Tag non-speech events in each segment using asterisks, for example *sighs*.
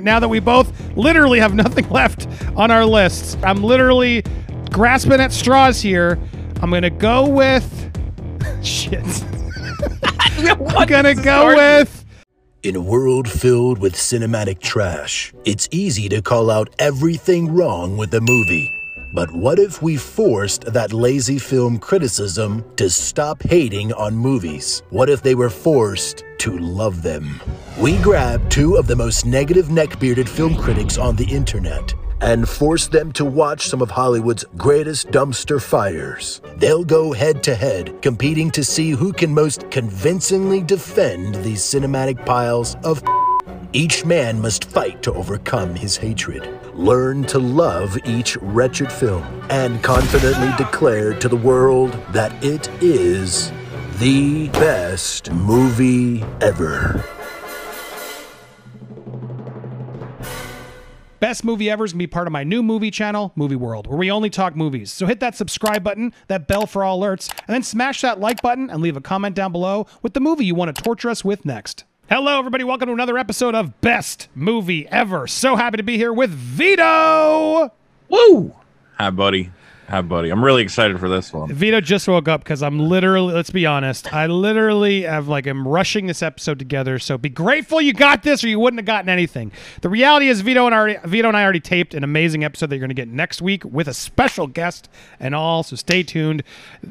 Now that we both literally have *laughs* nothing left on our lists, I'm literally grasping at straws here. I'm gonna go with *laughs* shit. *laughs* I'm gonna go with In a world filled with cinematic trash, it's easy to call out everything wrong with a movie. But what if we forced that lazy film criticism to stop hating on movies? What if they were forced to love them? We grabbed two of the most negative neck-bearded film critics on the internet and forced them to watch some of Hollywood's greatest dumpster fires. They'll go head to head, competing to see who can most convincingly defend these cinematic piles of each man must fight to overcome his hatred, learn to love each wretched film, and confidently declare to the world that it is the best movie ever. best movie ever is gonna be part of my new movie channel, Movie World, where we only talk movies. So hit that subscribe button, that bell for all alerts, and then smash that like button and leave a comment down below with the movie you want to torture us with next. Hello, everybody. Welcome to another episode of Best Movie Ever. So happy to be here with Vito. Woo! Hi, buddy. Hi, buddy. I'm really excited for this one. Vito just woke up because I'm literally, let's be honest, I literally have like, I'm rushing this episode together. So be grateful you got this or you wouldn't have gotten anything. The reality is Vito and, already, Vito and I already taped an amazing episode that you're going to get next week with a special guest and all. So stay tuned.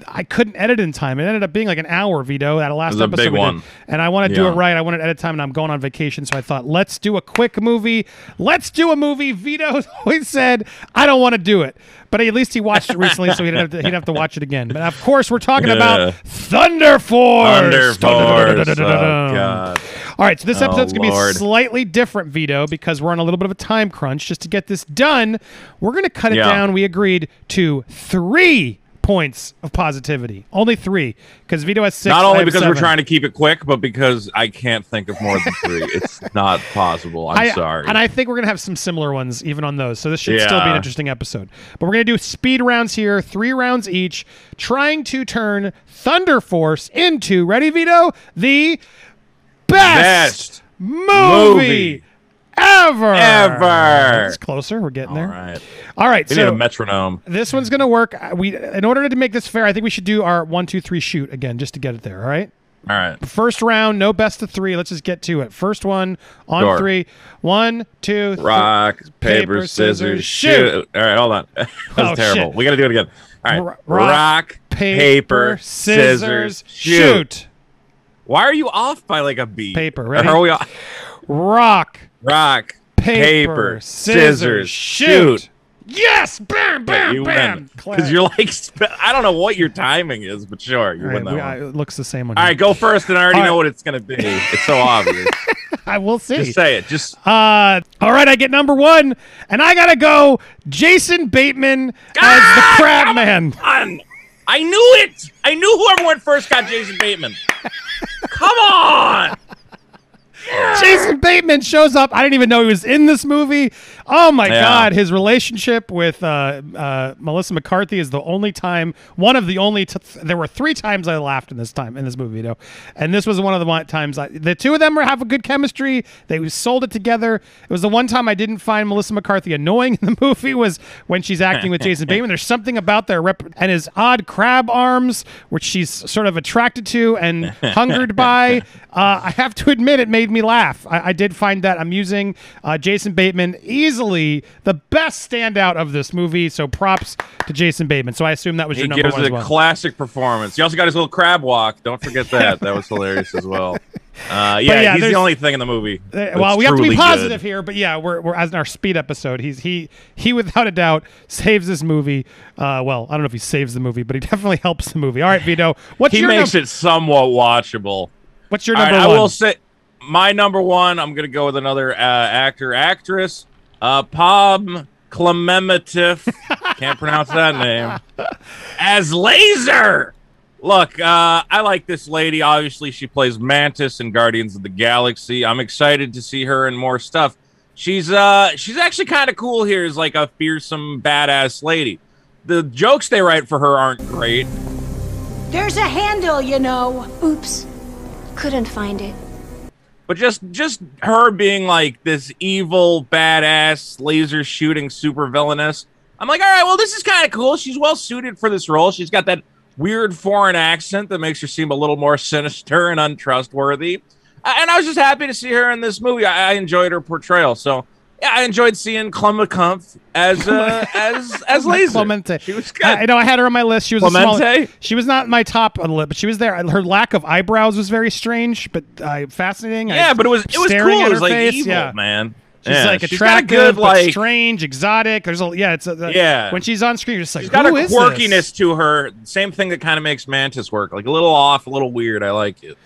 I couldn't edit in time. It ended up being like an hour, Vito, that last episode. big did. one. And I want to do it right. I wanted to edit time and I'm going on vacation. So I thought, let's do a quick movie. Let's do a movie. Vito *laughs* always said, I don't want to do it. But at least he watched it recently, so he didn't have to, he'd have to watch it again. But of course, we're talking Yeah. about Thunder Force. Thunder Force. Oh, God. All right, so this Oh, episode's going to be slightly different, Vito, because we're on a little bit of a time crunch. Just to get this done, we're going to cut it Yeah. down. We agreed to three points of positivity. Only three, because Vito has six. Not only because we're trying to keep it quick, but because I can't think of more than three. *laughs* it's not possible. I'm I- sorry. And I think we're going to have some similar ones even on those. So this should still be an interesting episode. But we're going to do speed rounds here, three rounds each, trying to turn Thunder Force into, ready, Vito? The best, Best movie, movie ever. ever. It's closer. We're getting All there. right. All right. We need so a metronome. this one's going to work. Uh, We, in order to make this fair, I think we should do our one, two, three shoot again just to get it there. All right. All right. First round, no best of three. Let's just get to it. First one on Sure. three. One, two, three. Rock, paper, paper, scissors, scissors, shoot. shoot. All right, hold on. *laughs* that was Oh, terrible. shit. We got to do it again. All right. R- rock, rock, paper, scissors, shoot. Why are you off by like a beat? Paper, ready? Are we off? Rock, Rock, paper, paper, scissors, scissors, shoot. shoot. Yes! Bam, bam, you bam. win because you're like I don't know what your timing is, but sure, you All right, win that we- one. I- it looks the same on All right, go first, and I already All know right. what it's gonna be. It's so obvious. *laughs* I will see. Just say it. Just Uh, all right, I get number one, and I gotta go Jason Bateman as the Ah, Crab Man. on. I knew it. I knew whoever went first got Jason Bateman. *laughs* Come on. Jason Bateman shows up. I didn't even know he was in this movie. Oh my Yeah. god, his relationship with uh, uh, Melissa McCarthy is the only time, one of the only. T- there were three times I laughed in this time in this movie, you know, and this was one of the one times. I, the two of them were have a good chemistry. They sold it together. It was the one time I didn't find Melissa McCarthy annoying *laughs* in the movie was when she's acting with Jason *laughs* Bateman. There's something about their rep and his odd crab arms, which she's sort of attracted to and *laughs* hungered by. Uh, I have to admit, it made me laugh. I, I did find that amusing. Uh, Jason Bateman, easily the best standout of this movie. So props to Jason Bateman. So I assume that was He your number gives one it a well. classic performance. He also got his little crab walk. Don't forget that. That was *laughs* hilarious as well. Uh, yeah, yeah, he's the only thing in the movie. Uh, well, we have to be positive good. here, but yeah, we're, we're as in our speed episode. He's he he without a doubt saves this movie. Uh, well, I don't know if he saves the movie, but he definitely helps the movie. All right, Vito, what's He your makes num- it somewhat watchable. What's your number right, one? I will say my number one. I'm gonna go with another uh, actor, actress, uh, Pom Klementieff. *laughs* Can't pronounce that name. As Laser. Look, uh, I like this lady. Obviously, she plays Mantis in Guardians of the Galaxy. I'm excited to see her in more stuff. She's uh, she's actually kind of cool here as like a fearsome badass lady. The jokes they write for her aren't great. There's a handle, you know. Oops. Couldn't find it. But just just her being like this evil badass laser shooting super villainess. I'm like, all right, well, this is kind of cool. She's well suited for this role. She's got that weird foreign accent that makes her seem a little more sinister and untrustworthy. And I was just happy to see her in this movie. I, I enjoyed her portrayal. So yeah, I enjoyed seeing Clemma Kumpf as uh, as as Laser. Clemente. She was good. I, I know I had her on my list. She was a small, Clemente? She was not my top on the list, but she was there. Her lack of eyebrows was very strange, but uh, fascinating. I- yeah, but it was it was cool. It was like face, evil, yeah. man. She's Yeah, like she's a attractive, good but like strange, exotic. There's a yeah, it's a, Yeah. When she's on screen, you're just like, She's got a is quirkiness this? to her. Same thing that kind of makes Mantis work. Like a little off, a little weird. I like it.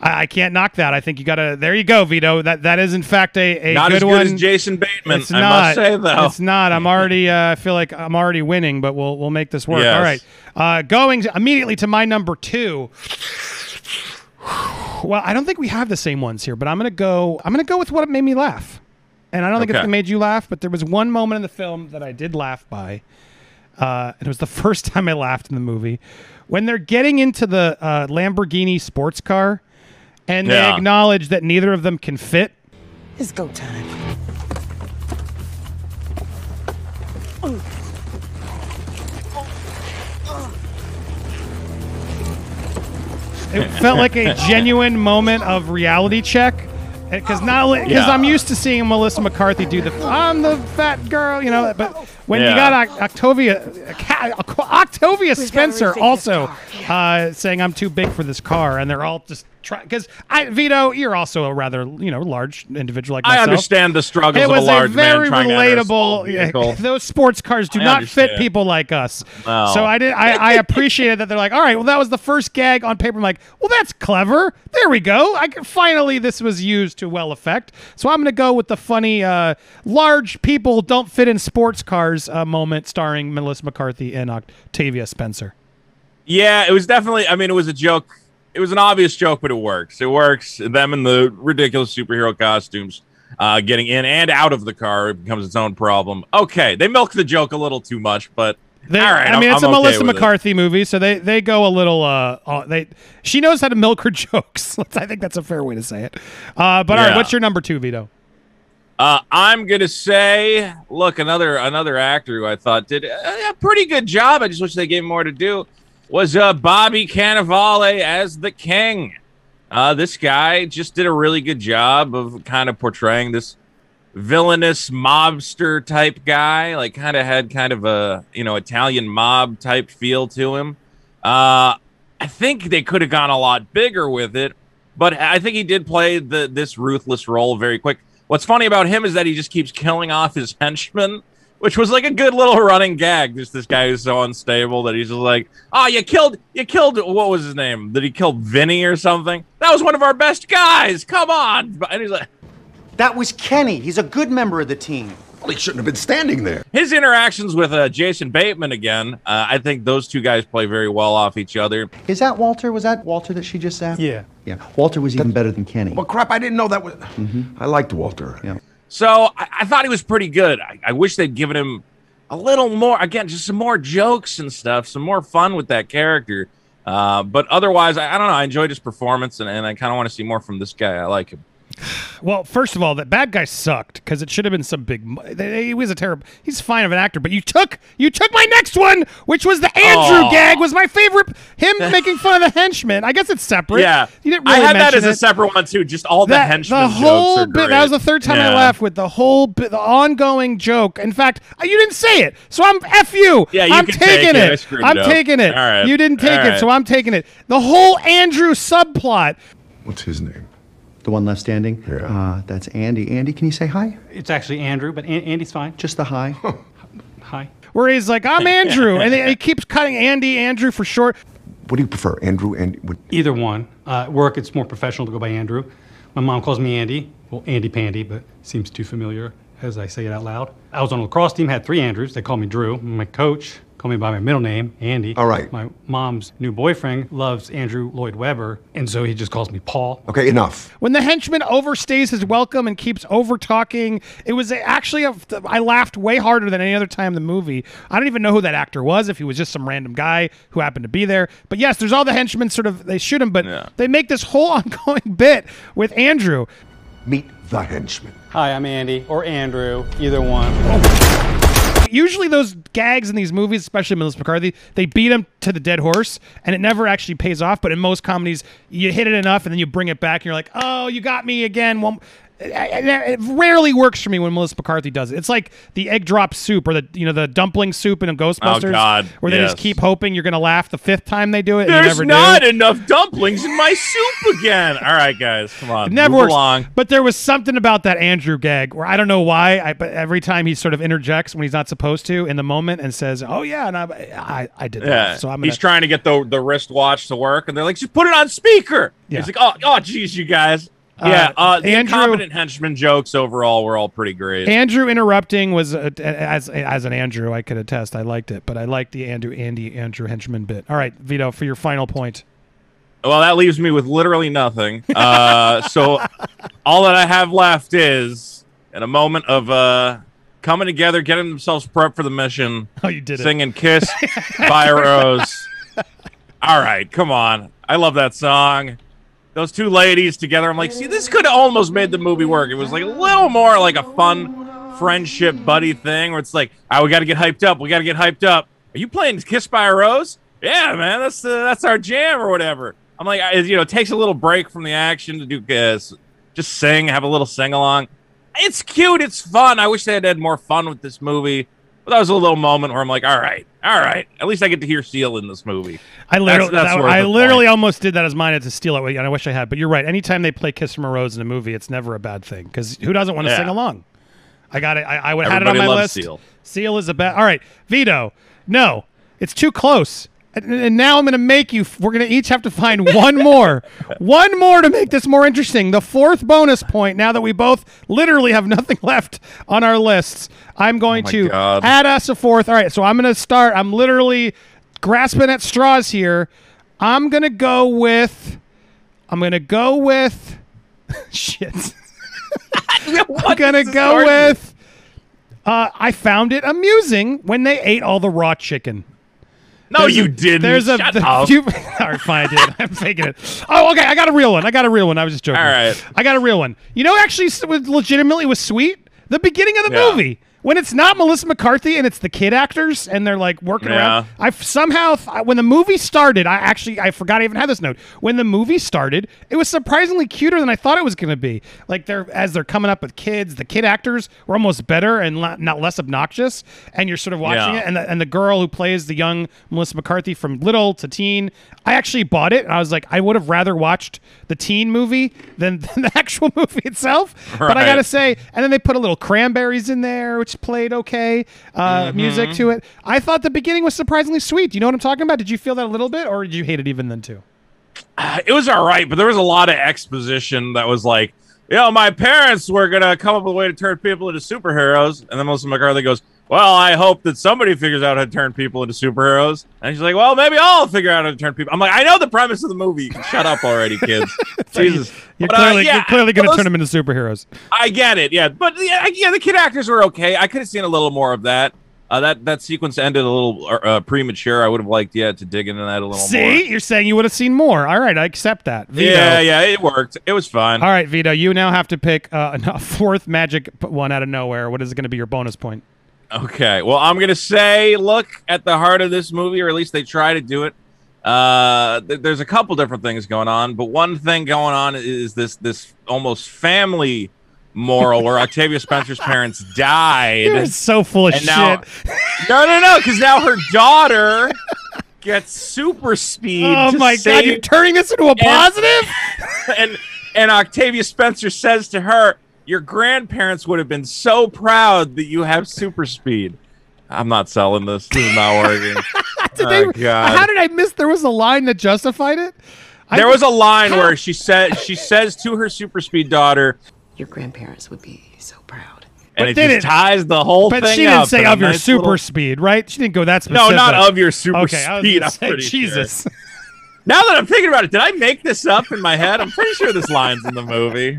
I, I can't knock that. I think you gotta. There you go, Vito. That that is in fact a, a Not good as good one. as Jason Bateman, It's I not. must say though. It's not. I'm already. Uh, I feel like I'm already winning, but we'll we'll make this work. Yes. All right. Uh, going immediately to my number two. Well, I don't think we have the same ones here, but I'm gonna go. I'm gonna go with what made me laugh, and I don't think Okay. it made you laugh, but there was one moment in the film that I did laugh by. Uh, and it was the *laughs* first time I laughed in the movie when they're getting into the uh, Lamborghini sports car, and they acknowledge that neither of them can fit. It's go time. It felt like a *laughs* genuine moment of reality check. Because not because Yeah. I'm used to seeing Melissa McCarthy do the I'm the fat girl, you know, but when you got Oc- Octavia Octavia Spencer also uh, saying I'm too big for this car, and they're all just trying. Because I Vito, you're also a rather you know large individual like I understand the struggles It of was a large a very man trying to enter a small relatable. *laughs* vehicle. those sports cars do I not fit people like us. No. So I did. I, I appreciated that they're like, all right, well, that was the first gag on paper. I'm like, well, that's clever. There we go. I can, finally this was used to well effect. So I'm gonna go with the funny, uh, large people don't fit in sports cars uh, moment starring Melissa McCarthy and Octavia Spencer. Yeah, it was definitely. I mean, it was a joke. It was an obvious joke, but it works. It works. Them in the ridiculous superhero costumes, uh, getting in and out of the car it becomes its own problem. Okay, they milk the joke a little too much, but They, all right. I mean, I'm- it's I'm a okay Melissa it. McCarthy movie, so they they go a little. Uh, uh, they she knows how to milk her *laughs* jokes. I think that's a fair way to say it. Uh, but all right, what's your number two, Vito? Uh, I'm gonna say, look, another another actor who I thought did a, a pretty good job. I just wish they gave him more to do. Was uh, Bobby Cannavale as the King? Uh, this guy just did a really good job of kind of portraying this villainous mobster type guy. Like, kind of had kind of a you know Italian mob type feel to him. Uh, I think they could have gone a lot bigger with it, but I think he did play the this ruthless role very quick. What's funny about him is that he just keeps killing off his henchmen, which was like a good little running gag. Just this guy who's so unstable that he's just like, "Oh, you killed, you killed. What was his name? Did he kill Vinny or something? That was one of our best guys. Come on!" And he's like, That was Kenny. He's a good member of the team. Well, he shouldn't have been standing there. his interactions with uh, Jason Bateman again. Uh, I think those two guys play very well off each other. Is that Walter? Was that Walter that she just said? Yeah. Yeah. Walter was even better than Kenny. Well, crap, I didn't know that was. I liked Walter. Yeah. So I, I thought he was pretty good. I, I wish they'd given him a little more, again, just some more jokes and stuff, some more fun with that character. Uh, but otherwise, I, I don't know. I enjoyed his performance, and, and I kind of want to see more from this guy. I like him. Well, first of all, that bad guy sucked because it should have been some big. He was a terrible. He's fine of an actor, but you took you took my next one, which was the Andrew Aw. gag. Was my favorite. Him making fun of the henchman. I guess it's separate. Yeah, you didn't I really had that mention as a separate one too. Just all the That, henchmen the jokes whole are bit. That was the third time I laughed with the whole bit, the ongoing joke. In fact, uh, you didn't say it, so I'm f you. Yeah, you I'm can taking take it. I it. screwed I'm it up. taking it. All right. You didn't take All it, so I'm taking it. The whole Andrew subplot. What's his name? The one left standing? Yeah. Uh, that's Andy. Andy, can you say hi? It's actually Andrew, but An- Andy's fine. Just the hi. *laughs* Hi. Where he's like, I'm *laughs* Andrew, and he keeps cutting Andy, Andrew for short. What do you prefer, Andrew? And what? Either one. Uh, at work, it's more professional to go by Andrew. My mom calls me Andy. Well, Andy Pandy, but seems too familiar as I say it out loud. I was on a lacrosse team, had three Andrews. They called me Drew. My coach called me by my middle name, Andy. All right. My mom's new boyfriend loves Andrew Lloyd Webber, and so he just calls me Paul. Okay, enough. When the henchman overstays his welcome and keeps over talking, it was actually a, I laughed way harder than any other time in the movie. I don't even know who that actor was. If he was just some random guy who happened to be there. But yes, there's all the henchmen sort of they shoot him, but Yeah. they make this whole *laughs* ongoing bit with Andrew. Meet the henchman. Hi, I'm Andy, or Andrew, either one. Oh. Usually those gags in these movies, especially Melissa McCarthy, they beat him to the dead horse, and it never actually pays off. But in most comedies, you hit it enough, and then you bring it back, and you're like, "Oh, you got me again." It rarely works for me when Melissa McCarthy does it. It's like the egg drop soup or the you know the dumpling soup in a Ghostbusters, Oh, God, where they just keep hoping you're going to laugh the fifth time they do it. and There's you never not do. enough dumplings in my soup again. All right, guys, come on. It never works. along. But there was something about that Andrew gag where I don't know why. I but every time he sort of interjects when he's not supposed to in the moment and says, "Oh yeah," and I I, I did Yeah. that. So I'm gonna, He's trying to get the the wristwatch to work, and they're like, "Just put it on speaker." Yeah. He's like, "Oh, oh, geez, you guys." Yeah, uh, the Andrew- incompetent henchman jokes overall were all pretty great. Andrew interrupting was uh, as as an Andrew, I could attest. I liked it, but I liked the Andrew Andy Andrew henchman bit. All right, Vito, for your final point. well, that leaves me with literally nothing. *laughs* Uh, so all that I have left is in a moment of uh, coming together, getting themselves prepped for the mission, *laughs* Oh, you did it. singing "Kiss" *laughs* by Rose. All right, come on. I love that song. Those two ladies together. I'm like, see, this could almost made the movie work. It was like a little more like a fun friendship buddy thing where it's like, ah, we got to get hyped up. We got to get hyped up. Are you playing "Kiss by a Rose"? Yeah, man, that's uh, that's our jam or whatever. I'm like, I, you know, it takes a little break from the action to do uh, just sing, have a little sing along. It's cute. It's fun. I wish they had had more fun with this movie. But that was a little moment where I'm like, all right, all right. At least I get to hear Seal in this movie. I literally, that's that- I literally point. almost did that as mine to steal it, and I wish I had. But you're right. Anytime they play "Kiss from a Rose" in a movie, it's never a bad thing because who doesn't want to Yeah. sing along? I got it. I, I would have had it on my list. Seal. Seal is a bad. All right, Vito. No, it's too close. And, and now I'm going to make you. We're going to each have to find *laughs* one more, one more to make this more interesting. The fourth bonus point. Now that we both literally have *laughs* nothing left on our lists, I'm going Oh to God. add us a fourth. All right, so I'm going to start. I'm literally grasping at straws here. I'm going to go with. I'm going to go with. *laughs* Shit. I'm gonna go with. Uh, I found it amusing when they ate all the raw chicken. No, There's you a- didn't. There's a Shut the- *laughs* up. you- *laughs* all right, fine, I did. I'm faking it. Oh, okay. I got a real one. I got a real one. I was just joking. All right. I got a real one. You know, actually, was legitimately was sweet. The beginning of the Yeah. movie when it's not Melissa McCarthy and it's the kid actors and they're like working Yeah. around. I somehow th- when the movie started, I actually I forgot I even had this note. When the movie started, it was surprisingly cuter than I thought it was going to be. Like they're as they're coming up with kids, the kid actors were almost better and la- not less obnoxious. And you're sort of watching Yeah. it, and the, and the girl who plays the young Melissa McCarthy from little to teen, I actually bought it, and I was like, I would have rather watched the teen movie than, than *laughs* the actual movie itself. But I gotta say, and then they put a little cranberries in there, which played okay, uh, Mm-hmm. music to it. I thought the beginning was surprisingly sweet. Do you know what I'm talking about? Did you feel that a little bit, or did you hate it even then too? *sighs* it was all right, but there was a lot of exposition that was like, you know, my parents were gonna come up with a way to turn people into superheroes, and then Melissa McCarthy goes, "Well, I hope that somebody figures out how to turn people into superheroes." And she's like, "Well, maybe I'll figure out how to turn people." I'm like, "I know the premise of the movie. Shut up already, kids." *laughs* Jesus, You're But, uh, clearly yeah, you're clearly gonna turn them into superheroes. I get it, yeah, but yeah, yeah, the kid actors were okay. I could have seen a little more of that. Uh, that that sequence ended a little uh, premature. I would have liked, yeah, to dig into that a little more. See, more. you're saying you would have seen more. All right, I accept that. Vito. Yeah, yeah, it worked. It was fine. All right, Vito, you now have to pick uh, *laughs* a fourth magic one out of nowhere. What is it going to be your bonus point? Okay. Well, I'm gonna say, look at the heart of this movie, or at least they try to do it. Uh, th- there's a couple different things going on, but one thing going on is this this almost family moral where Octavia Spencer's parents died. You're so full of and shit. now, no, no, no, because now her daughter gets super speed. oh my god, you're turning this into a positive? *laughs* and and Octavia Spencer says to her, "Your grandparents would have been so proud that you have super speed." I'm not selling this. This is not working. *laughs* Did oh, they- God. How did I miss? There was a line that justified it. I- there was a line where she said she says to her super speed daughter, Your grandparents would be so proud. and it did just it- ties the whole But thing But she didn't up say of your nice super little- speed, right? She didn't go that specific. No, not of your super okay, I was speed. I'm say, pretty sure. Jesus. *laughs* Now that I'm thinking about it, did I make this up in my head? I'm pretty sure this line's in the movie.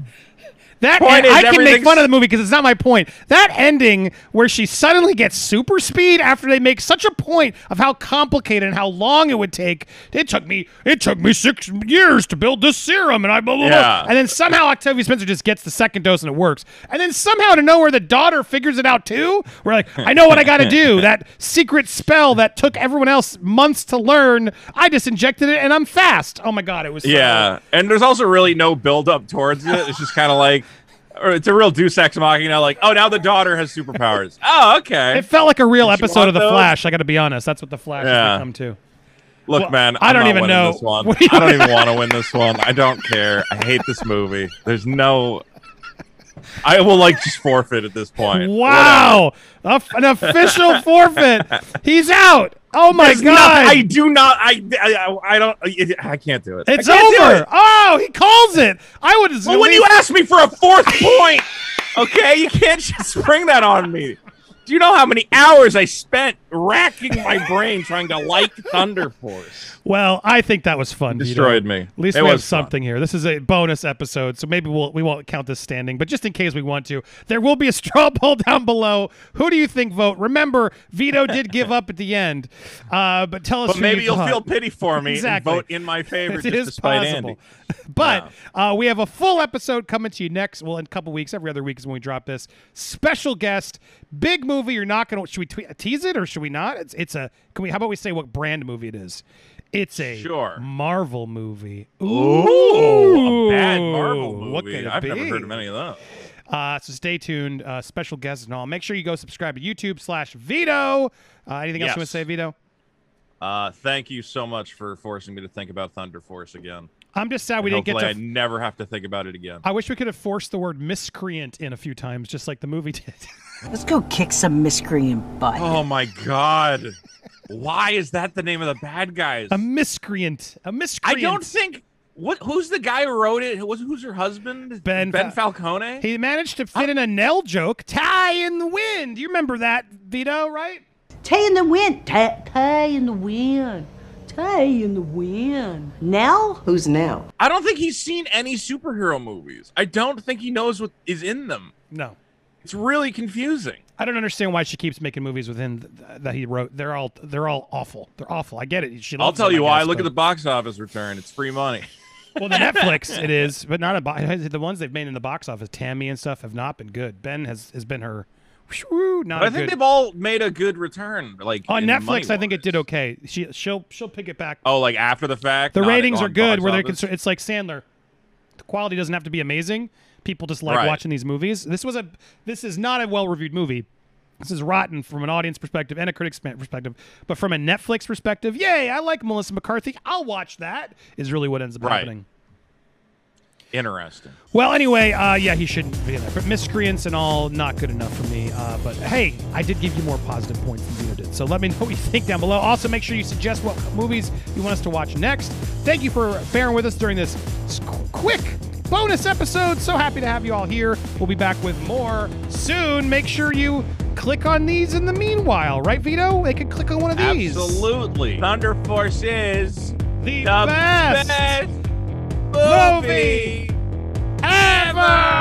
That Point is, I can make fun of the movie because it's not my point. That ending where she suddenly gets super speed after they make such a point of how complicated and how long it would take. It took me it took me six years to build this serum, and I blah blah blah. Yeah. And then somehow Octavia Spencer just gets the second dose and it works. And then somehow to nowhere the daughter figures it out too. We're like, I know what I got to do. *laughs* That secret spell that took everyone else months to learn. I just injected it and I'm fast. Oh my god, it was so- Yeah, and there's also really no build up towards it. It's just kind of like, or it's a real Deus Ex Machina. Like, oh, now the daughter has superpowers. *laughs* Oh, okay. It felt like a real Did episode of The those? Flash. I got to be honest. That's what The Flash Yeah. has become too. Look, Well, man, I I'm don't not even know. This one. Do I don't *laughs* even want to win this one. I don't care. I hate this movie. There's no. I will like just forfeit at this point. Wow, A an official forfeit. He's out. Oh my There's god, not- I do not. I, I. I don't. I can't do it. It's over. it. Oh, he calls it. I would. Well, when you ask me for a fourth point, okay, you can't just spring that on me. Do you know how many hours I spent racking my brain trying to like Thunder Force? Well, I think that was fun. Vito. Destroyed me. At least It we have was fun. something here. This is a bonus episode, so maybe we'll we won't count this standing, but just in case we want to, there will be a straw *laughs* poll down below. Who do you think vote? Remember, Vito did give up at the end, uh, but tell us. But maybe you you'll feel pity for me Exactly. and vote in my favor It just is possible. Andy. *laughs* But uh, we have a full episode coming to you next. Well, in a couple weeks, every other week is when we drop this special guest, big movie. You're not gonna. Should we tweet, tease it or should we not? It's it's a. Can we? How about we say what brand movie it is? It's a Sure. Marvel movie. Ooh, a bad Marvel movie. What could I've never be? heard of any of those. Uh, so stay tuned. Uh, special guests and all. Make sure you go subscribe to YouTube slash Vito. Uh, anything else you want to say, Vito? Uh, thank you so much for forcing me to think about Thunder Force again. I'm just sad we didn't get Hopefully, to. I never have to think about it again. I wish we could have forced the word miscreant in a few times, just like the movie did. *laughs* Let's go kick some miscreant butt. Oh my god. Why is that the name of the bad guys? a miscreant. A I miscreant. I don't think what who's the guy who wrote it? Who was who's her husband? Ben Ben Fal- Falcone? He managed to fit in a Nell joke. Tie in the wind. You remember that, Vito, right? Tay in the wind. Tay, tay in the wind. Tay in the wind. Now? Who's now? I don't think he's seen any superhero movies. I don't think he knows what is in them. No. It's really confusing. I don't understand why she keeps making movies within th- that he wrote. They're all they're all awful. They're awful. I get it. She I'll tell them, you I why. guess, Look at the box office return. It's free money. *laughs* Well, the *laughs* Netflix it is, but not a bo- *laughs* the ones they've made in the box office. Tammy and stuff have not been good. Ben has has been her. Whew, not But I think good. they've all made a good return. Like on Netflix, I think it did okay. She she'll she'll pick it back. Oh, like after the fact. the ratings are good where they're concerned. It's like Sandler. The quality doesn't have to be amazing. People just like Right. watching these movies. This was a this is not a well reviewed movie. This is rotten from an audience perspective and a critic's perspective, but from a Netflix perspective, yay! I like Melissa McCarthy. I'll watch that. Is really what ends up Right. happening. Interesting. Well, anyway, uh, yeah, he shouldn't be in there. But miscreants and all, not good enough for me. Uh, but hey, I did give you more positive points than Vito did. So let me know what you think down below. Also, make sure you suggest what movies you want us to watch next. Thank you for bearing with us during this quick bonus episode. So happy to have you all here. We'll be back with more soon. Make sure you click on these in the meanwhile, right, Vito? They could click on one of these. Absolutely. Thunder Force is The the best, best movie ever!